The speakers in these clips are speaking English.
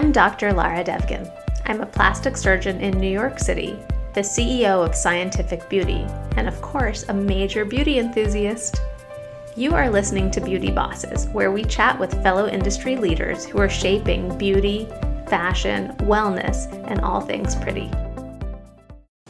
I'm Dr. Lara Devgan. I'm a plastic surgeon in New York City, the CEO of Scientific Beauty, and of course, a major beauty enthusiast. You are listening to Beauty Bosses, where we chat with fellow industry leaders who are shaping beauty, fashion, wellness, and all things pretty.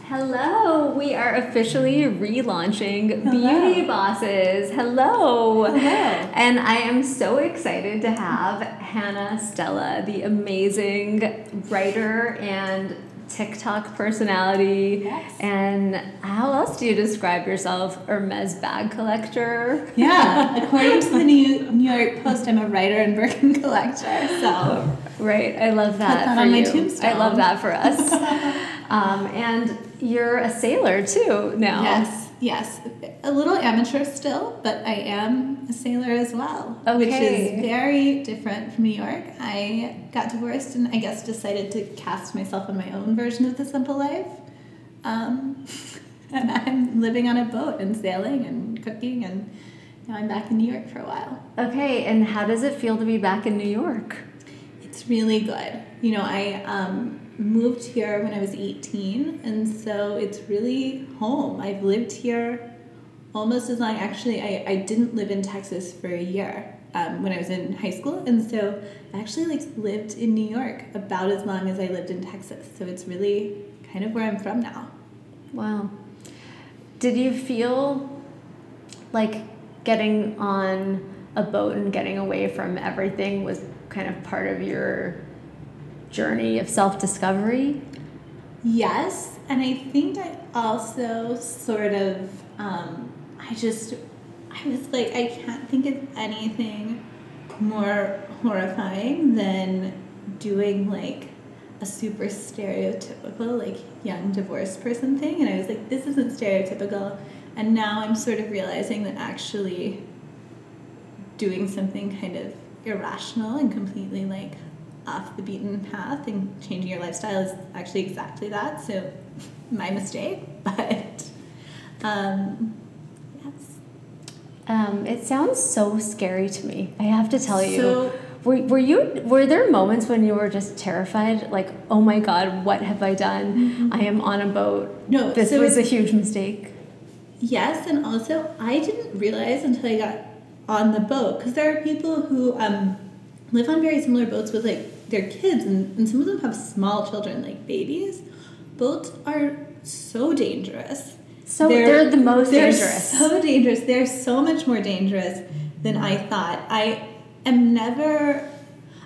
Hello, we are officially relaunching Hello. Beauty Bosses. Hello. Hello. And I am so excited to have Hannah Stella, the amazing writer and TikTok personality. Yes. And how else do you describe yourself? Hermes bag collector? Yeah, according to the New, New York Post, I'm a writer and Birkin collector. So, right, I love that. Put that for on you. my tombstone. I love that for us. um, and you're a sailor too now. Yes, yes. A little amateur still, but I am a sailor as well. Okay. Which is very different from New York. I got divorced and I guess decided to cast myself in my own version of the simple life. Um, and I'm living on a boat and sailing and cooking and now I'm back in New York for a while. Okay, and how does it feel to be back in New York? It's really good. You know, I um, moved here when I was 18, and so it's really home. I've lived here almost as long. Actually, I, I didn't live in Texas for a year um, when I was in high school, and so I actually like lived in New York about as long as I lived in Texas. So it's really kind of where I'm from now. Wow. Did you feel like getting on a boat and getting away from everything was kind of part of your journey of self discovery? Yes, and I think I also sort of, um, I just, I was like, I can't think of anything more horrifying than doing like a super stereotypical, like young divorced person thing. And I was like, this isn't stereotypical. And now I'm sort of realizing that actually doing something kind of irrational and completely like off the beaten path and changing your lifestyle is actually exactly that. So, my mistake, but um, yes. Um, it sounds so scary to me. I have to tell you. So, were, were you were there moments when you were just terrified like oh my god what have i done mm-hmm. i am on a boat no this so was a huge mistake yes and also i didn't realize until i got on the boat because there are people who um, live on very similar boats with like their kids and, and some of them have small children like babies. Boats are so dangerous. So they're, they're the most they're dangerous. so dangerous. They're so much more dangerous than i thought. I am never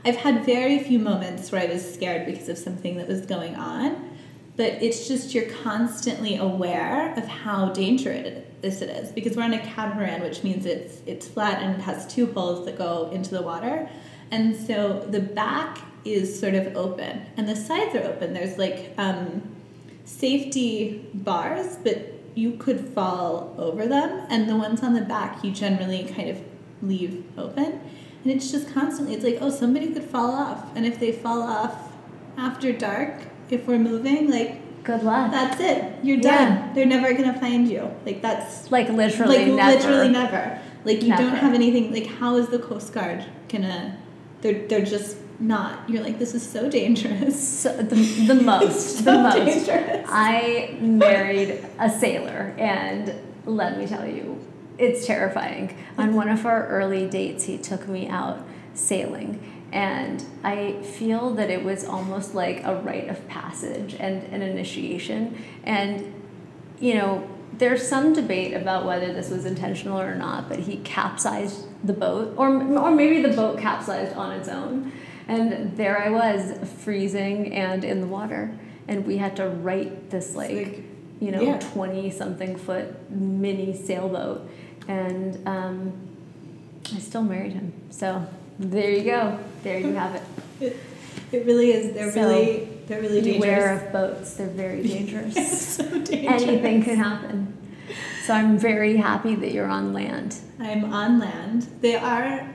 i've had very few moments where i was scared because of something that was going on but it's just you're constantly aware of how dangerous this it is because we're on a catamaran which means it's it's flat and it has two hulls that go into the water. And so the back is sort of open. And the sides are open. There's like um, safety bars but you could fall over them. And the ones on the back you generally kind of leave open. And it's just constantly it's like oh somebody could fall off. And if they fall off after dark if we're moving like good luck. that's it. You're done. Yeah. they're never gonna find you. Like that's like literally like never. literally never. Like you never. don't have anything like how is the coast guard gonna they're they're just not you're like this is so dangerous so, the, the most so the most dangerous. i married a sailor and let me tell you it's terrifying on one of our early dates he took me out sailing and I feel that it was almost like a rite of passage and an initiation. And, you know, there's some debate about whether this was intentional or not, but he capsized the boat, or, or maybe the boat capsized on its own. And there I was, freezing and in the water. And we had to right this, like, like you know, 20 yeah. something foot mini sailboat. And um, I still married him. So there you go. There you have it. It, it really is. They're so really they're really dangerous. Beware of boats. They're very dangerous. so dangerous. Anything can happen. So I'm very happy that you're on land. I'm on land. They are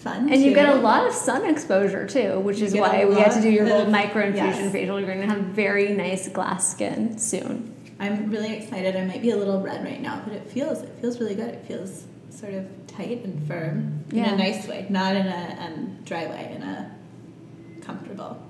fun. And too. you get a lot of sun exposure too, which You is why we had to do your whole of- microinfusion yes. facial. You're going to have very nice glass skin soon. I'm really excited. I might be a little red right now, but it feels it feels really good. It feels sort of tight and firm in a nice way, not in a um, dry way, in a comfortable.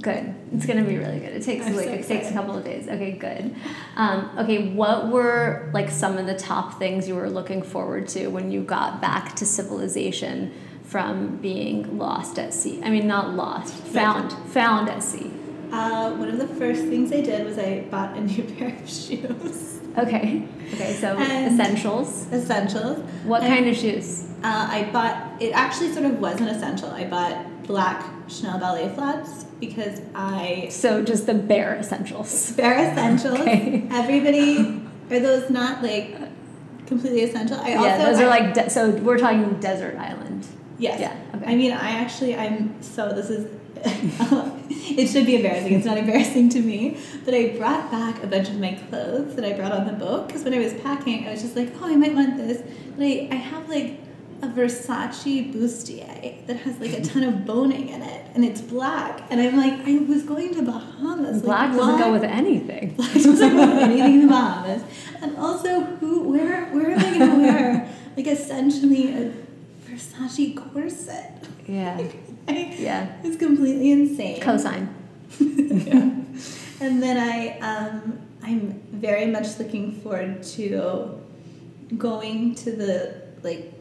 Good. It's gonna be really good. It takes I'm like so it takes a couple of days. Okay, good. Um, okay, what were like some of the top things you were looking forward to when you got back to civilization from being lost at sea? I mean, not lost, found, found at sea. Uh, one of the first things I did was I bought a new pair of shoes. Okay. Okay, so And- essentials. Essentials. What and- kind of shoes? Uh, I bought, it actually sort of was an essential. I bought black Chanel ballet flats because I, So just the bare essentials. bare essentials. Okay. Everybody, are those not like completely essential? I also, yeah, those I- are like so we're talking desert island. Yes. Yeah. Okay. I mean, I actually, I'm so this is. it should be embarrassing. It's not embarrassing to me, but I brought back a bunch of my clothes that I brought on the boat because when I was packing, I was just like, oh, I might want this. But I, I have like a Versace bustier that has like a ton of boning in it, and it's black. And I'm like, I was going to Bahamas. Black like, doesn't go with anything. Black doesn't go with anything in the Bahamas. And also, who, where, where am I gonna wear like essentially a Versace corset? Yeah. I, Yeah. it's completely insane. Cosine. yeah. And then I, um, I'm very much looking forward to going to the like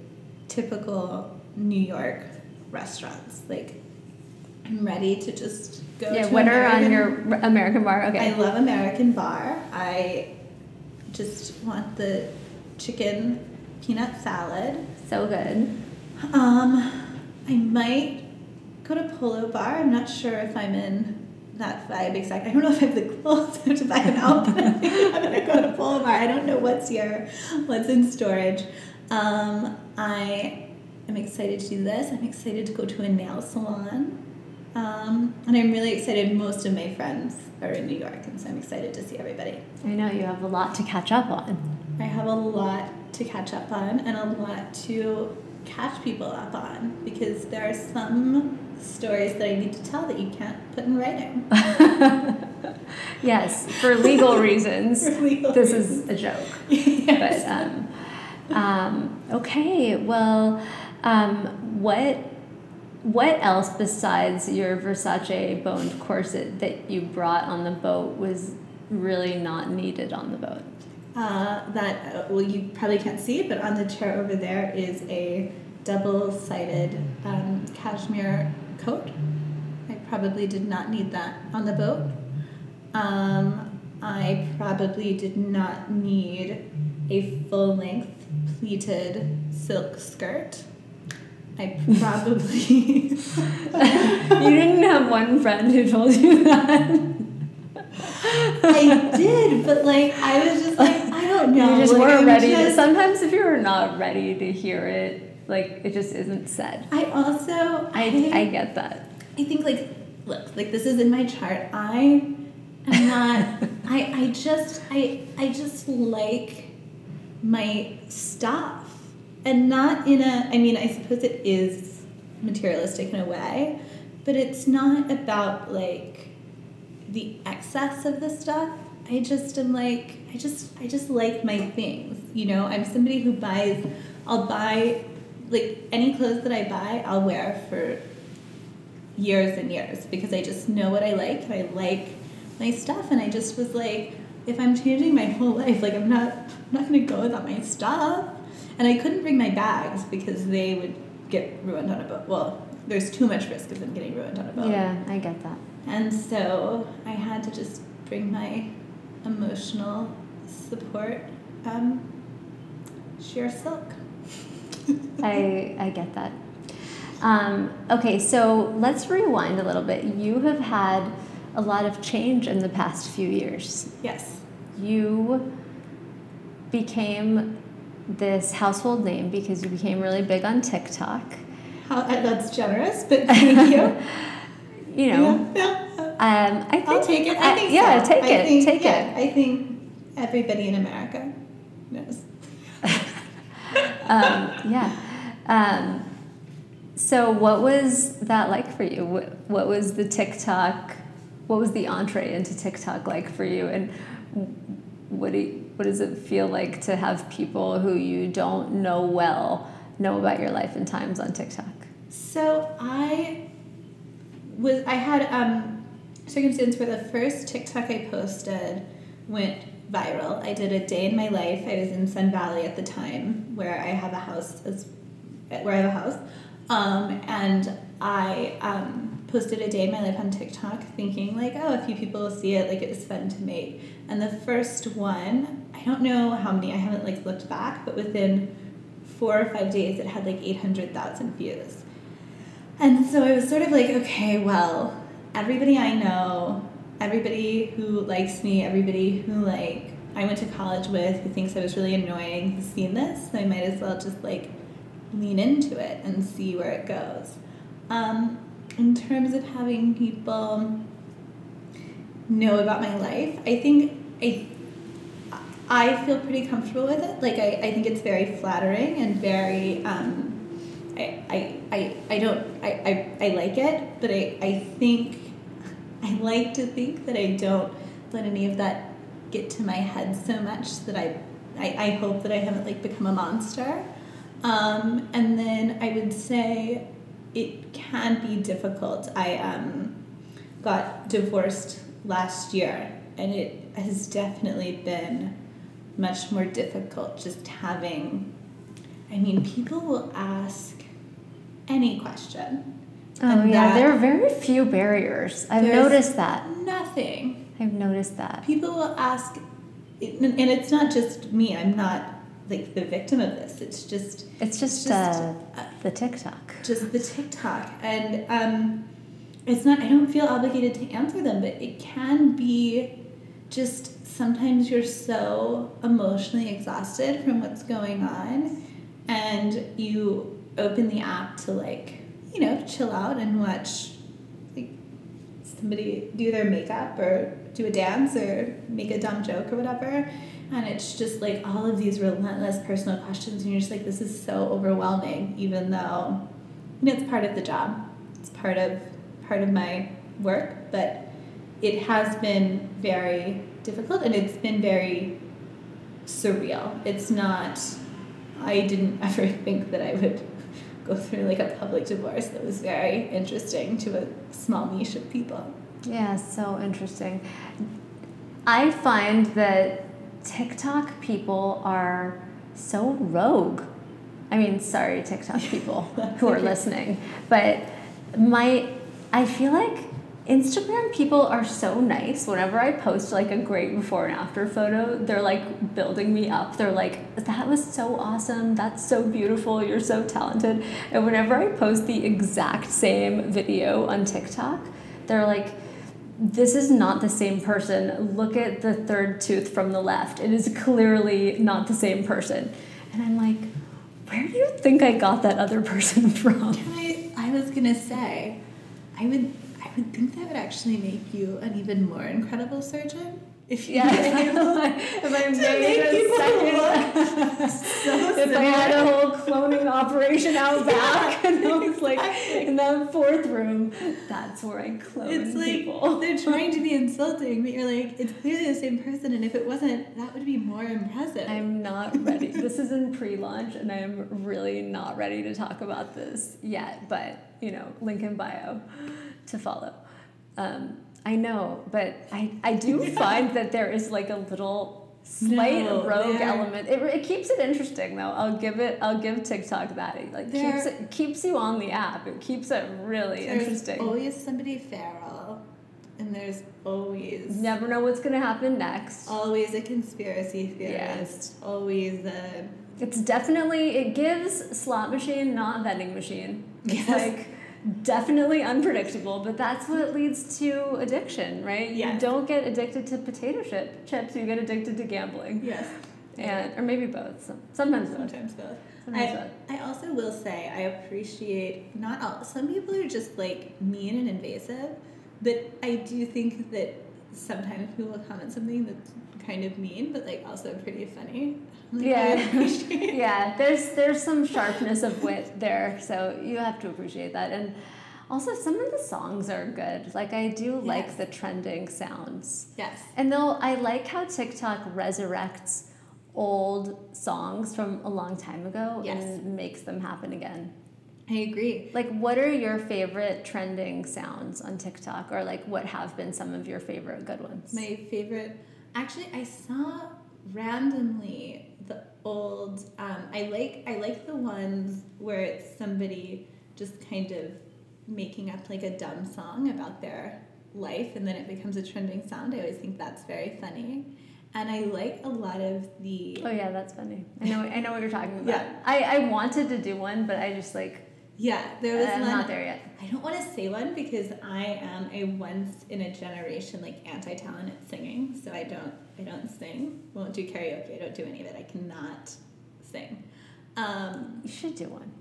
typical New York restaurants. Like, I'm ready to just go. Yeah. to What are on your American bar? Okay. I love American Bar. I just want the chicken peanut salad. so good. Um, I might go to Polo Bar. I'm not sure if I'm in that vibe exactly. I don't know if I have the clothes. I have to buy them outfit. I'm gonna go to Polo Bar. I don't know what's here, what's in storage. Um, I am excited to do this. I'm excited to go to a nail salon. Um, and I'm really excited. Most of my friends are in New York, and so I'm excited to see everybody. I know you have a lot to catch up on. I have a lot to catch up on and a lot to catch people up on because there are some stories that I need to tell that you can't put in writing. yes, for legal reasons. For legal this reasons. is a joke. Yes. But um, um, okay, well, um, what what else besides your Versace boned corset that you brought on the boat was really not needed on the boat? Uh, that, uh, well, you probably can't see it, but on the chair over there is a double sided um, cashmere coat. I probably did not need that on the boat. Um, I probably did not need a full length pleated silk skirt. I probably. you didn't have one friend who told you that. I did, but like, I was just like, don't know. you just like, weren't I'm ready. To, just- sometimes if you're not ready to hear it, like it just isn't said. I also. I, I get that. I think like look, like this is in my chart. I am not I I just I I just like my stuff. And not in a I mean, I suppose it is materialistic in a way, but it's not about like the excess of the stuff. I just am like I just I just like my things. You know, I'm somebody who buys I'll buy like any clothes that I buy, I'll wear for years and years because I just know what I like and I like my stuff and I just was like if I'm changing my whole life like I'm not I'm not gonna go without my stuff and I couldn't bring my bags because they would get ruined on a boat well there's too much risk of them getting ruined on a boat Yeah, I get that. and so I had to just bring my emotional support um, sheer silk I, I get that. Um, okay, so let's rewind a little bit. You have had a lot of change in the past few years. yes You became this household name because you became really big on TikTok. How, that's generous but thank you You know, yeah. Um, I think I'll take it. I think yeah, so. take I it, think- take yeah, it. I think everybody in America knows. um, yeah. Um, so, what was that like for you? What, what was the TikTok? What was the entree into TikTok like for you? And what do you, what does it feel like to have people who you don't know well know about your life and times on TikTok? So I was I had um, circumstance where the first TikTok I posted went viral. I did a day in my life. I was in Sun Valley at the time, where I have a house where I have a house, um, and I um, posted a day in my life on TikTok, thinking like, oh, a few people will see it. Like it was fun to make. And the first one, I don't know how many. I haven't like looked back, but within four or five days, it had like eight hundred thousand views. And so I was sort of like, okay, well, everybody I know, everybody who likes me, everybody who like I went to college with, who thinks I was really annoying, has seen this, so I might as well just like lean into it and see where it goes. Um, in terms of having people know about my life, I think I I feel pretty comfortable with it. Like I, I think it's very flattering and very um, I, I, I, I don't I, I, I like it, but I, I think I like to think that I don't let any of that get to my head so much that I I, I hope that I haven't like become a monster. Um, and then I would say it can be difficult. I um, got divorced last year, and it has definitely been much more difficult just having. I mean, people will ask any question. Oh, and yeah, there are very few barriers. I've noticed that. Nothing. I've noticed that. People will ask, and it's not just me. I'm not like the victim of this. It's just It's just, just, uh, uh, the TikTok. just the TikTok, and um, it's not. I don't feel obligated to answer them, but it can be just sometimes you're so emotionally exhausted from what's going on, and you open the app to like you know chill out and watch like somebody do their makeup or do a dance or make a dumb joke or whatever. And it's just like all of these relentless personal questions and you're just like this is so overwhelming even though you know, it's part of the job. It's part of part of my work but it has been very difficult and it's been very surreal. It's not i didn't ever think that i would go through like a public divorce that was very interesting to a small niche of people Yeah, so interesting. I find that TikTok people are so rogue. I mean, sorry, TikTok people who are listening, but my, I feel like Instagram people are so nice. Whenever I post like a great before and after photo, they're like building me up. They're like, that was so awesome. That's so beautiful. You're so talented. And whenever I post the exact same video on TikTok, they're like, this is not the same person. Look at the third tooth from the left. It is clearly not the same person. And I'm like, where do you think I got that other person from? I? I was gonna say, I would. I would think that would actually make you an even more incredible surgeon if you Yeah, if I to make people look so if I had a whole cloning operation out back, and I was like exactly. in that fourth room, that's where I clone It's like people. they're trying to be insulting, but you're like, it's clearly the same person, and if it wasn't, that would be more impressive. I'm not ready. this is in pre-launch, and I'm really not ready to talk about this yet. But you know, link in bio to follow. Um, I know, but I I do find that there is like a little slight No, rogue element. It, it keeps it interesting though. I'll give it. I'll give TikTok that. It like keeps it keeps you on the app. It keeps it really There's interesting. always somebody feral, and there's always Never know what's gonna happen next. always a conspiracy Yeah. theorist, always a It's definitely it gives slot machine, not vending machine. It's Yes. like definitely unpredictable, but that's what leads to addiction, right? You don't get addicted to potato chip chips, you get addicted to gambling. yes, And or maybe both. Sometimes both. sometimes both. Sometimes I, both. I also will say I appreciate not all some people are just like mean and invasive, but I do think that sometimes people will comment something that's kind of mean, but like also pretty funny. Like, Yeah. yeah, there's there's some sharpness of wit there, so you have to appreciate that. And also some of the songs are good. Like I do like the trending sounds. Yes. And though I like how TikTok resurrects old songs from a long time ago Yes. and makes them happen again. I agree. Like, what are your favorite trending sounds on TikTok, or like what have been some of your favorite good ones? My favorite, actually, I saw randomly the old. Um, I like I like the ones where it's somebody just kind of making up like a dumb song about their life, and then it becomes a trending sound. I always think that's very funny. And I like a lot of the. Oh yeah, that's funny. I know. I know what you're talking about. Yeah. I, I wanted to do one, but I just like Yeah, there was I'm one. not there yet. I don't want to say one because I am a once in a generation like anti talent at singing, so I don't I don't sing. Won't do karaoke. I don't do any of it. I cannot sing. Um, You should do one.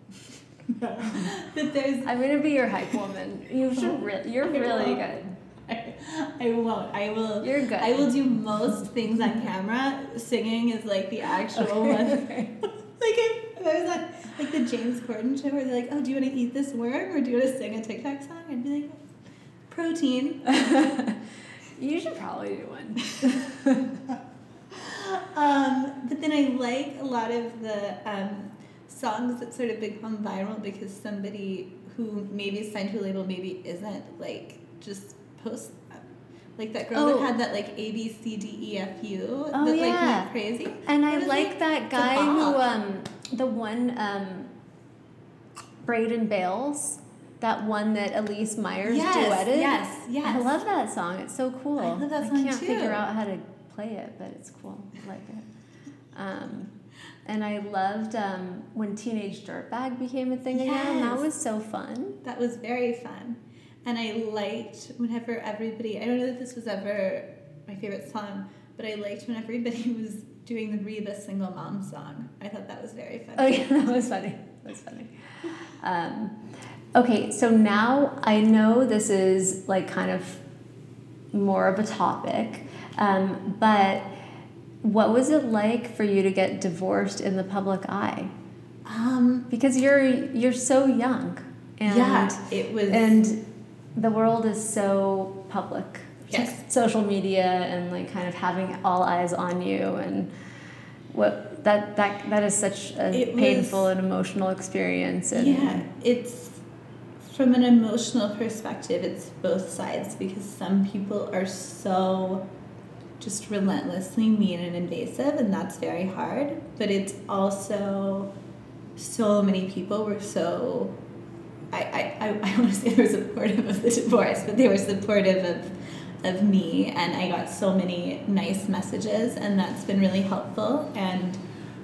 but there's I'm gonna be your hype woman. You should. Re- you're really good. I, I won't. I will. You're good. I will do most things on camera. Singing is like the actual one. Okay. like if, if I was on like the James Corden show where they're like, "Oh, do you want to eat this worm or do you want to sing a TikTok song?" I'd be like, "Protein." you should probably do one. Um, but then I like a lot of the um, songs that sort of become viral because somebody who maybe is signed to a label maybe isn't like just post them. Like that girl Oh. that had that like A B C D E F U Oh, that like went crazy. And I is like that guy who, um, the one, um, Braden Bales, that one that Elyse Myers Yes, duetted. yes, yes. I love that song. It's so cool. I love that song I can't too. figure out how to play it, but it's cool. I like it. Um, and I loved um, when Teenage Dirtbag became a thing again. That was so fun. That was very fun. And I liked whenever everybody, I don't know that this was ever my favorite song, but I liked when everybody was doing the Reba single mom song. I thought that was very funny. Oh yeah, that was funny. That was funny. Um, okay, so now I know this is like kind of more of a topic, um, but what was it like for you to get divorced in the public eye? Um, Because you're you're so young, and yeah, it was. and the world is so public. Yes. social media and like kind of having all eyes on you and what that that that is such a It was- painful and emotional experience and yeah, it's from an emotional perspective, it's both sides because some people are so just relentlessly mean and invasive, and that's very hard. But it's also so many people were so. I, I, I, I want to say they were supportive of the divorce, but they were supportive of of me and I got so many nice messages and that's been really helpful and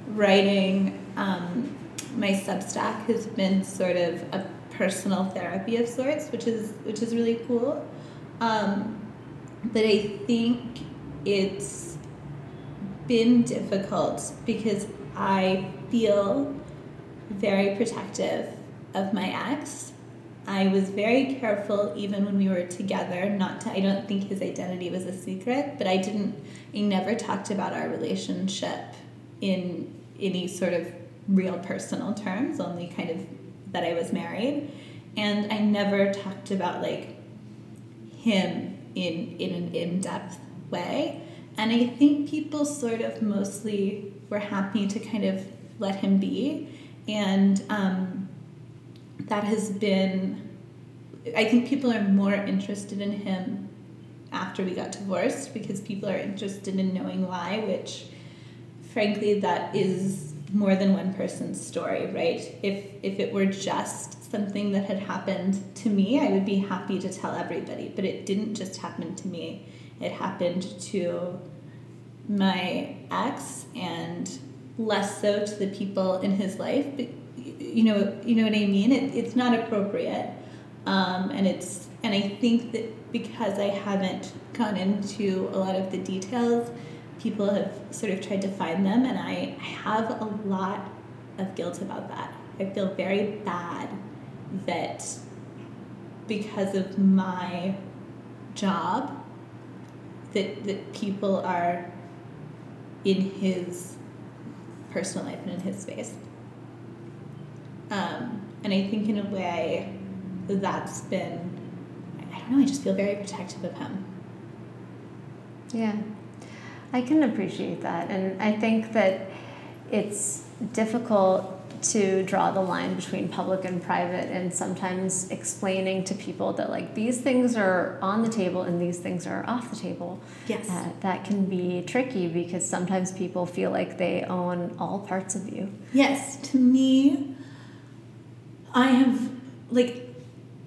writing um, my Substack has been sort of a personal therapy of sorts, which is which is really cool. Um, but I think it's been difficult because I feel very protective of my ex. I was very careful even when we were together not to I don't think his identity was a secret, but I didn't I never talked about our relationship in any sort of real personal terms, only kind of that I was married. And I never talked about like him in in an in-depth way. And I think people sort of mostly were happy to kind of let him be. And um, that has been, I think people are more interested in him after we got divorced because people are interested in knowing why, which frankly, that is more than one person's story, right? If, if it were just something that had happened to me, I would be happy to tell everybody. But it didn't just happen to me, it happened to my ex and less so to the people in his life. You know, you know what I mean. It, it's not appropriate, um, and it's and I think that because I haven't gone into a lot of the details, people have sort of tried to find them, and I, I have a lot of guilt about that. I feel very bad that because of my job that that people are in his personal life and in his space. Um, and I think in a way that's been I don't know, I just feel very protective of him. Yeah, I can appreciate that. And I think that it's difficult to draw the line between public and private and sometimes explaining to people that like these things are on the table and these things are off the table Yes. uh, that can be tricky because sometimes people feel like they own all parts of you Yes, to me, I have, like,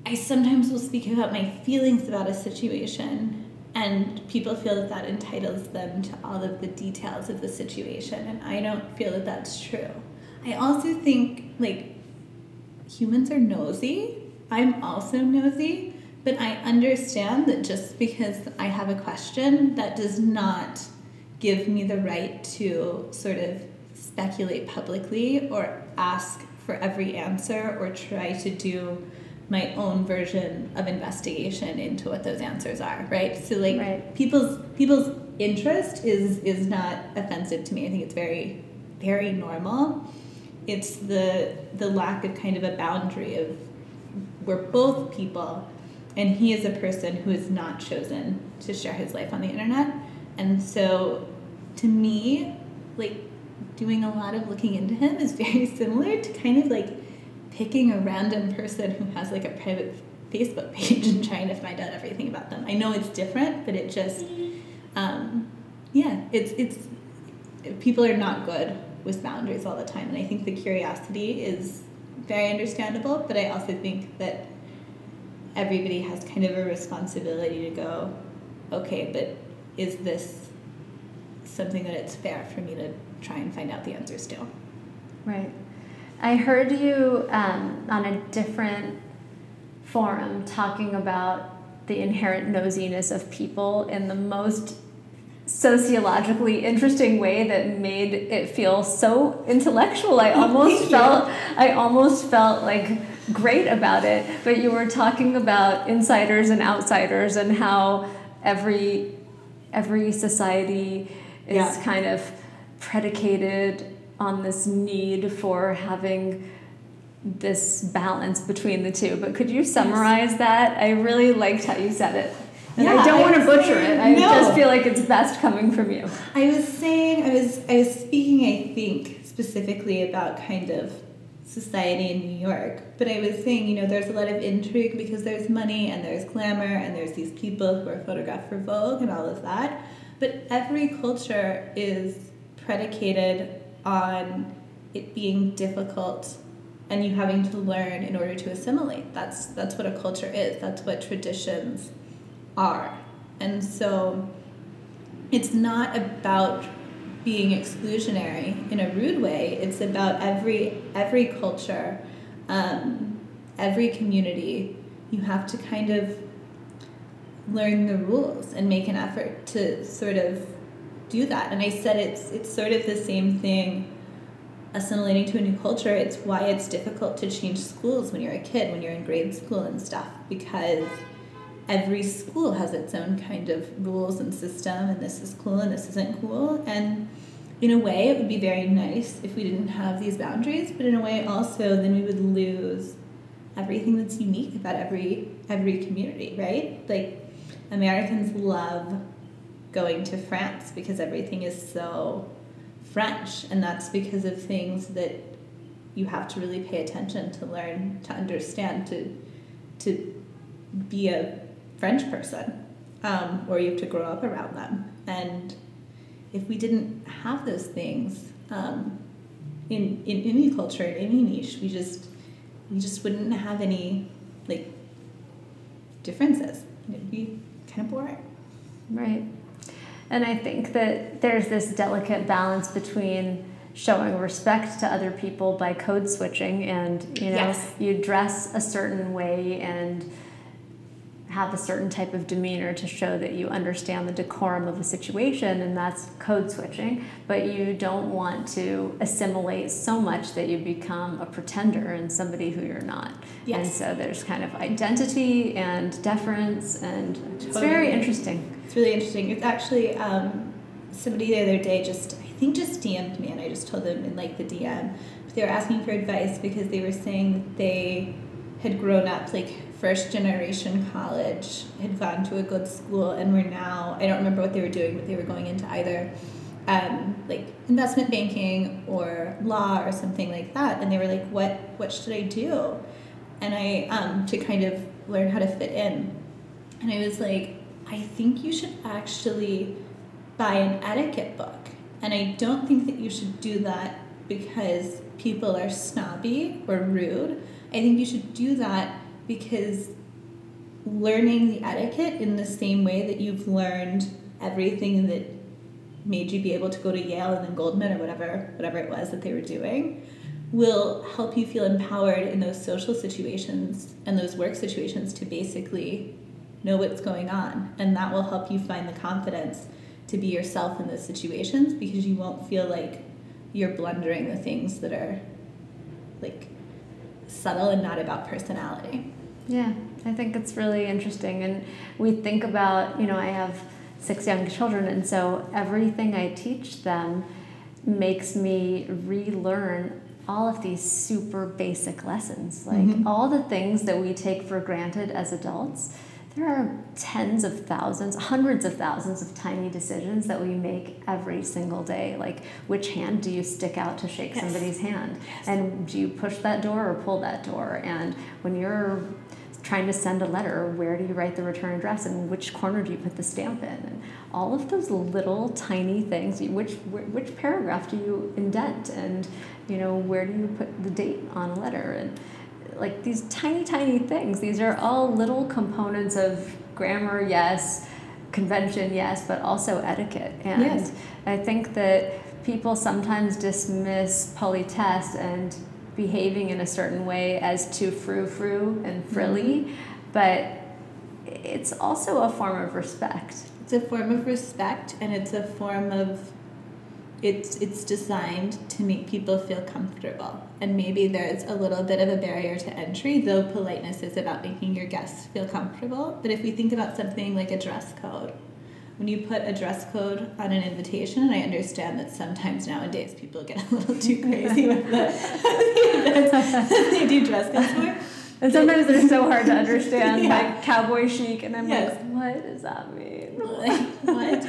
I sometimes will speak about my feelings about a situation, and people feel that that entitles them to all of the details of the situation, and I don't feel that that's true. I also think, like, humans are nosy. I'm also nosy, but I understand that just because I have a question, that does not give me the right to sort of speculate publicly or ask for every answer or try to do my own version of investigation into what those answers are right? So like Right. people's people's interest is is not offensive to me. I think it's very very normal. It's the the lack of kind of a boundary of we're both people and he is a person who has not chosen to share his life on the internet. And so to me like doing a lot of looking into him is very similar to kind of like picking a random person who has like a private facebook page and trying to find out everything about them. I know it's different but it just um, yeah it's it's people are not good with boundaries all the time and i think the curiosity is very understandable but i also think that everybody has kind of a responsibility to go okay but is this something that it's fair for me to try and find out the answers to Right. I heard you um, on a different forum talking about the inherent nosiness of people in the most sociologically interesting way that made it feel so intellectual. I almost felt I almost felt like great about it. But you were talking about insiders and outsiders and how every every society is Yeah. kind of predicated on this need for having this balance between the two. But could you summarize that? I really liked how you said it. And Yeah, I don't I want to butcher it. I saying- just feel like it's best coming from you. I was saying I was I was speaking I think specifically about kind of society in New York, but I was saying you know there's a lot of intrigue because there's money and there's glamour and there's these people who are photographed for Vogue and all of that, but every culture is predicated on it being difficult and you having to learn in order to assimilate. That's that's what a culture is. That's what traditions are. And so it's not about being exclusionary in a rude way. It's about every every culture, um, every community. You have to kind of learn the rules and make an effort to sort of do that. And I said it's it's sort of the same thing assimilating to a new culture. It's why it's difficult to change schools when you're a kid, when you're in grade school and stuff, because every school has its own kind of rules and system, and this is cool and this isn't cool. And in a way, it would be very nice if we didn't have these boundaries, but in a way, also, then we would lose everything that's unique about every every community, right? Like Americans love going to France because everything is so French, and that's because of things that you have to really pay attention to learn to understand to to be a French person, um, or you have to grow up around them. And if we didn't have those things um, in in any culture, in any niche, we just we just wouldn't have any like differences. It'd be kind of boring. Right. And I think that there's this delicate balance between showing respect to other people by code switching and you know Yes. you dress a certain way and have a certain type of demeanor to show that you understand the decorum of a situation and that's code switching but you don't want to assimilate so much that you become a pretender and somebody who you're not Yes. and so there's kind of identity and deference and it's Totally. very interesting It's really interesting. It's actually um, somebody the other day just I think just DM'd me and I just told them in like the DM. But they were asking for advice because they were saying that they had grown up like first generation college, had gone to a good school and were now I don't remember what they were doing, but they were going into either um, like investment banking or law or something like that, and they were like, "What what should I do?" And I um, to kind of learn how to fit in, and I was like, "I think you should actually buy an etiquette book." And I don't think that you should do that because people are snobby or rude. I think you should do that because learning the etiquette in the same way that you've learned everything that made you be able to go to Yale and then Goldman or whatever whatever it was that they were doing will help you feel empowered in those social situations and those work situations to basically know what's going on. And that will help you find the confidence to be yourself in those situations because you won't feel like you're blundering the things that are like subtle and not about personality. Yeah, I think it's really interesting. And we think about, you know, I have six young children, and so everything I teach them makes me relearn all of these super basic lessons. Like mm-hmm. all the things that we take for granted as adults there are tens of thousands, hundreds of thousands of tiny decisions that we make every single day. Like, which hand do you stick out to shake yes. somebody's hand? Yes. And do you push that door or pull that door? And when you're trying to send a letter, where do you write the return address and which corner do you put the stamp in? And all of those little tiny things, which, which paragraph do you indent? And, you know, where do you put the date on a letter? And, like these tiny, tiny things. These are all little components of grammar, yes, convention, yes, but also etiquette. And yes. I think that people sometimes dismiss politesse and behaving in a certain way as too frou frou and frilly, mm-hmm. but it's also a form of respect. It's a form of respect and it's a form of it's it's designed to make people feel comfortable and maybe there's a little bit of a barrier to entry though politeness is about making your guests feel comfortable but if we think about something like a dress code when you put a dress code on an invitation and i understand that sometimes nowadays people get a little too crazy with the, the they do dress codes for and sometimes they're so hard to understand, yeah. like cowboy chic, and I'm yes. like, what does that mean? Like, what?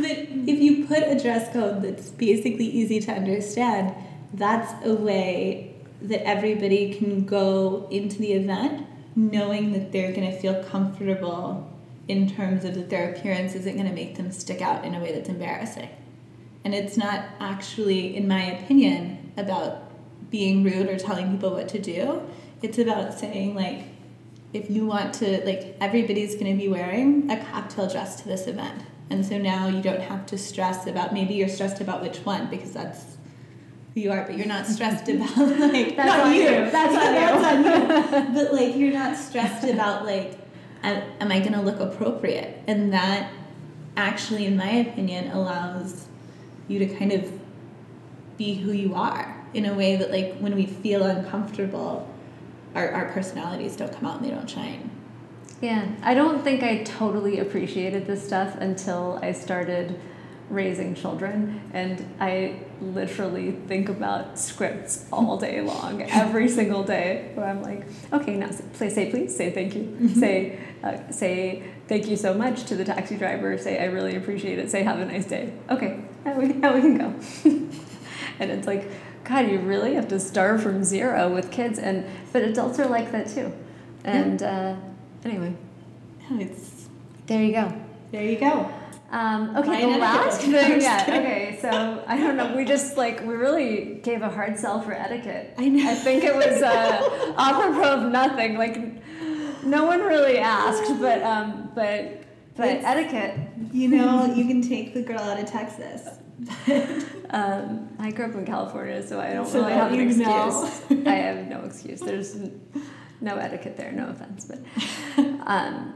but if you put a dress code that's basically easy to understand, that's a way that everybody can go into the event knowing that they're going to feel comfortable in terms of that their appearance isn't going to make them stick out in a way that's embarrassing. And it's not actually, in my opinion, about being rude or telling people what to do it's about saying like if you want to like everybody's going to be wearing a cocktail dress to this event and so now you don't have to stress about maybe you're stressed about which one because that's who you are but you're not stressed about like that's not you. you that's on you that's on you but like you're not stressed about like am i going to look appropriate and that actually in my opinion allows you to kind of be who you are in a way that like when we feel uncomfortable our, our personalities don't come out and they don't shine. Yeah, I don't think I totally appreciated this stuff until I started raising children and I literally think about scripts all day long, every single day. Where I'm like, okay, now say, say please, say thank you, mm-hmm. say uh, say thank you so much to the taxi driver, say I really appreciate it, say have a nice day. Okay, now we, now we can go. and it's like God, you really have to start from zero with kids, and but adults are like that too. And uh, anyway, it's there. You go. There you go. Um, okay, the last thing. Yeah. Okay, so I don't know. We just like we really gave a hard sell for etiquette. I know. I think it was uh, apropos of nothing. Like no one really asked, but um, but but it's, etiquette. You know, you can take the girl out of Texas. um, I grew up in California, so I don't so really have an excuse. I have no excuse. There's no etiquette there. No offense, but um,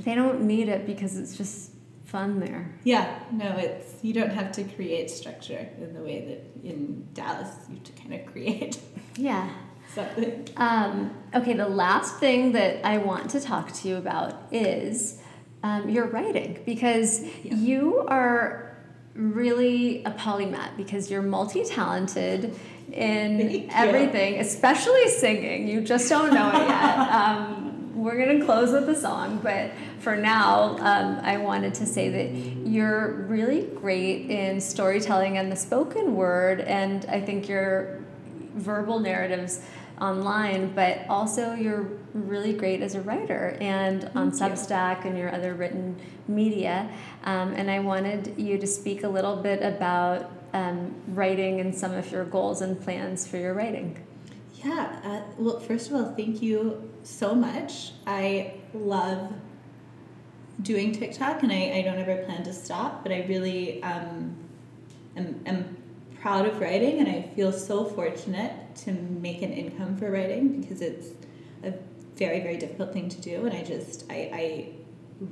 they don't need it because it's just fun there. Yeah, no, it's you don't have to create structure in the way that in Dallas you have to kind of create. Yeah. Something. Um, okay, the last thing that I want to talk to you about is um, your writing because yeah. you are really a polymath because you're multi-talented in everything, especially singing. You just don't know it yet. Um, we're gonna close with a song, but for now, um, I wanted to say that you're really great in storytelling and the spoken word, and I think your verbal narratives online, but also you're really great as a writer and on Thank you. Substack and your other written media. Um, and I wanted you to speak a little bit about um, writing and some of your goals and plans for your writing. Yeah. Uh, well, first of all, thank you so much. I love doing TikTok, and I, I don't ever plan to stop. But I really um, am, am proud of writing, and I feel so fortunate to make an income for writing because it's a very very difficult thing to do, and I just I. I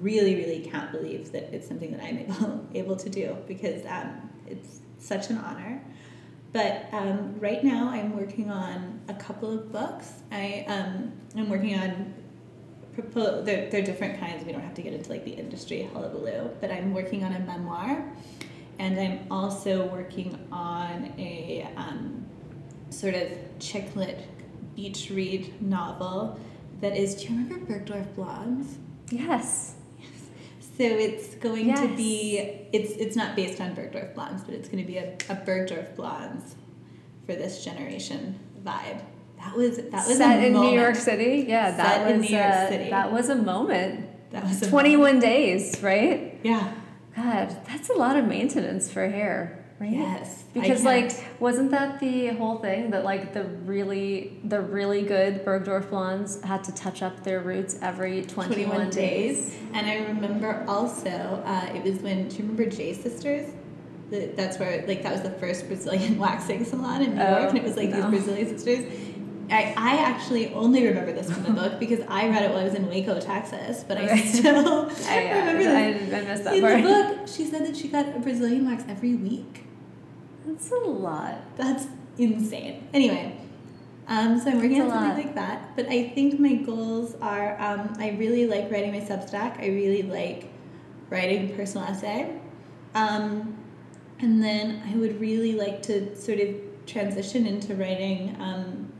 really really can't believe that it's something that i'm able, able to do because um, it's such an honor but um, right now, I'm working on a couple of books. I um, I'm working on propo- they're, they're different kinds. We don't have to get into like the industry hullabaloo. But I'm working on a memoir, and I'm also working on a um, sort of chick lit beach read novel that is. Do you remember Bergdorf Blondes? Yes. So it's going to be it's it's not based on Bergdorf Blondes, but it's going to be a, a Bergdorf Blondes for this generation vibe. That was that was Set in moment. New York City. Yeah, that Set was in New York uh, City. that was a moment. That was a 21 days, right? Yeah. God, that's a lot of maintenance for hair, right? Yes. Because like wasn't that the whole thing that like the really the really good Bergdorf blondes had to touch up their roots every 21, 21 days. days. And I remember also uh, it was when do you remember J Sisters? The, that's where like that was the first Brazilian waxing salon in New Oh, York, and it was like no. these Brazilian sisters. I, I actually only remember this from the book because I read it while I was in Waco, Texas, but I still I, uh, remember I, this. I missed that In part. the book, she said that she got a Brazilian wax every week. That's a lot. That's insane. Anyway, um, so I'm working on something lot. like that. But I think my goals are um, I really like writing my Substack. I really like writing personal essay. Um, and then I would really like to sort of transition into writing, um,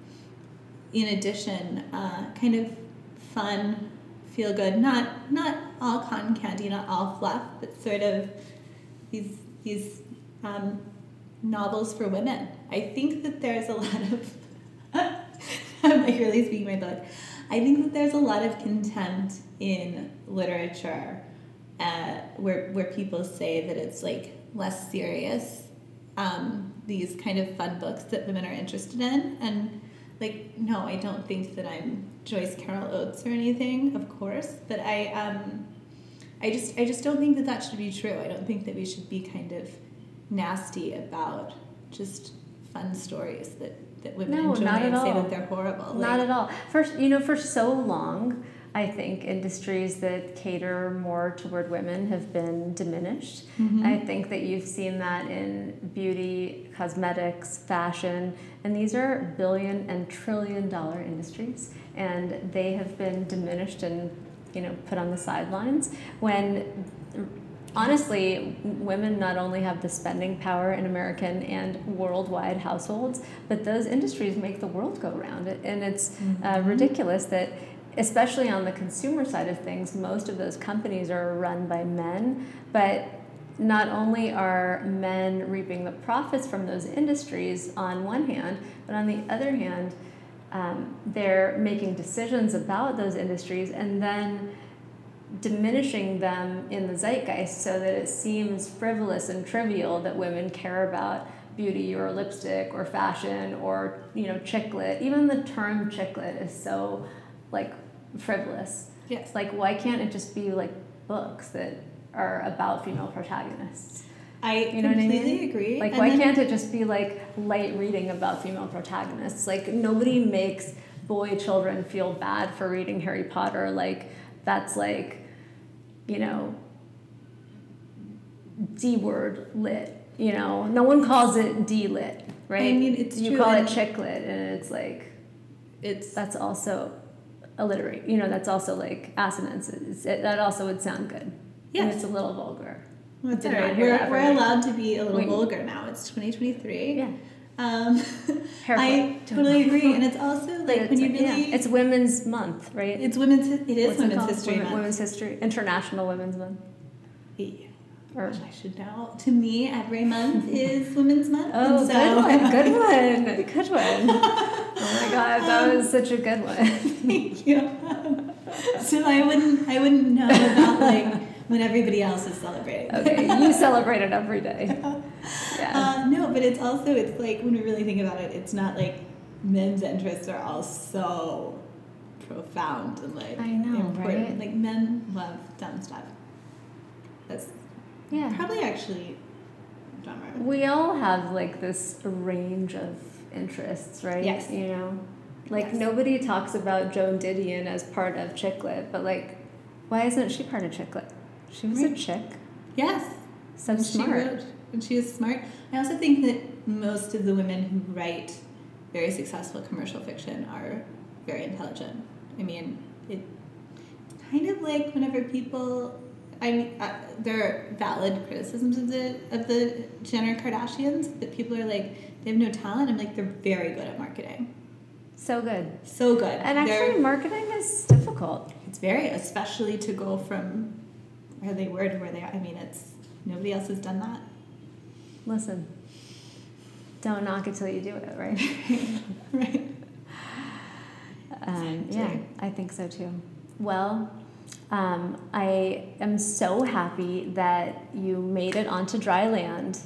in addition, uh, kind of fun, feel good, not not all cotton candy, not all fluff, but sort of these these um, novels for women. I think that there's a lot of I'm like really speaking my book. I think that there's a lot of contempt in literature uh, where where people say that it's like less serious. Um, these kind of fun books that women are interested in, and like no, I don't think that I'm Joyce Carol Oates or anything, of course, but I um, I just I just don't think that that should be true. I don't think that we should be kind of nasty about just fun stories that, that women No, enjoy not and at say all. that they're horrible. Not Like, at all. First, you know, for so long, I think industries that cater more toward women have been diminished. Mhm. I think that you've seen that in beauty, cosmetics, fashion, and these are billion and trillion dollar industries, and they have been diminished and you know put on the sidelines when honestly women not only have the spending power in american and worldwide households but those industries make the world go round. And it's uh, Mhm. ridiculous that especially on the consumer side of things most of those companies are run by men. But not only are men reaping the profits from those industries on one hand but on the other hand um, they're making decisions about those industries. And then diminishing them in the zeitgeist so that it seems frivolous and trivial that women care about beauty or lipstick or fashion or you know chick lit even the term chick lit is so like frivolous Yes. like why can't it just be like books that are about female protagonists I You know what I mean? completely agree. like And why can't it just be like light reading about female protagonists like nobody makes boy children feel bad for reading harry potter like that's like you know d word lit you know no one calls it d lit right I mean, it's you true, call it chick lit and it's like It's that's also alliterate you know that's also like assonances it, that also would sound good and it's a little vulgar well, it's did all right. We're, we're allowed to be a little Wait. vulgar now. It's 2023. yeah Um, I totally agree, and it's also like it's, when you yeah, really it's Women's Month, right? it's women's it is What's it Women's called? History Women- Month. Women's History, International Women's Month. Yeah. Or I should know. To me, every month is Women's Month. oh, so good one, good one, good one. Oh my god, that was such a good one. Thank you. so I wouldn't, I wouldn't know about like when everybody else is celebrating. Okay, you celebrate it every day. Yeah. Uh, no, but it's also it's like when we really think about it, it's not like men's interests are all so profound and like I know, important. right? Like men love dumb stuff. That's Yeah. probably actually dumber. We all have like this range of interests, right? Yes. You know, like Yes. nobody talks about Joan Didion as part of Chick lit, but like, why isn't she part of Chick lit? She was a chick. Yes. So And smart. She wrote, and she is smart. I also think that most of the women who write very successful commercial fiction are very intelligent. I mean, it, it's kind of like whenever people. I mean, uh, there are valid criticisms of the of the Jenner Kardashians that people are like they have no talent. I'm like they're very good at marketing, So good. so good. And They're- actually, marketing is difficult. it's very especially to go from where they were to where they are. I mean, it's nobody else has done that. Listen, don't knock it till you do it, right? right. Um, yeah, I think so too. Well, um, I am so happy that you made it onto dry land.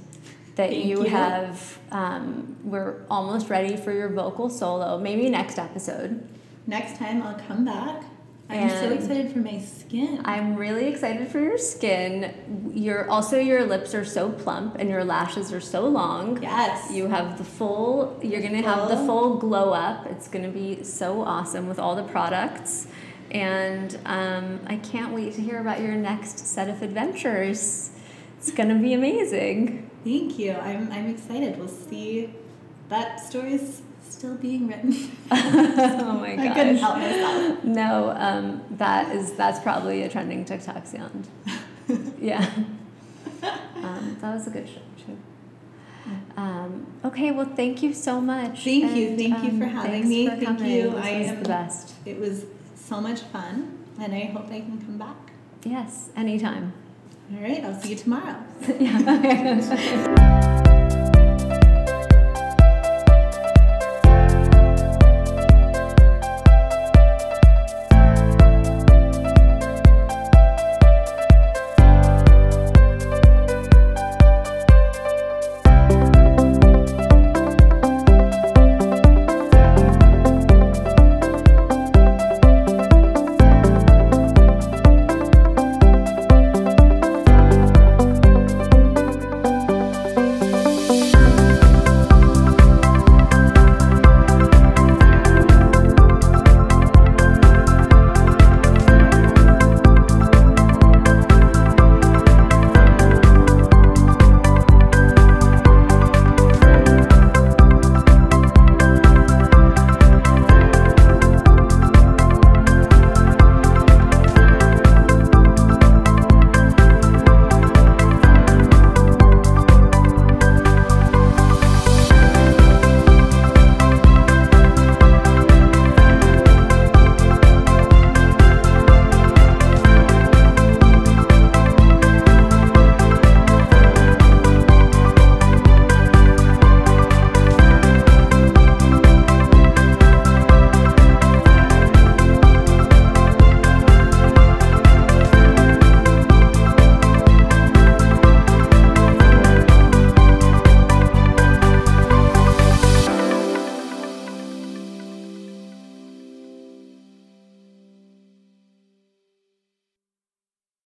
That you, you. have, um, we're almost ready for your vocal solo. Maybe next episode. Next time I'll come back. I'm so excited for my skin. I'm really excited for your skin. Your also your lips are so plump and your lashes are so long. yes. You have the full, you're going to have the Full. full glow up. It's going to be so awesome with all the products. And um, I can't wait to hear about your next set of adventures. It's going to be amazing. Thank you. I'm, I'm excited. We'll see. That story's still being written. oh my I couldn't help myself. No, um, that is that's probably a trending TikTok sound. yeah. Um, that was a good show too. Um, okay, well, thank you so much. Thank you. And, Thank you for um, having me. for Thank coming. you. This I am- the best. It was so much fun, and I hope I can come back. Yes, anytime. All right. I'll see you tomorrow. yeah.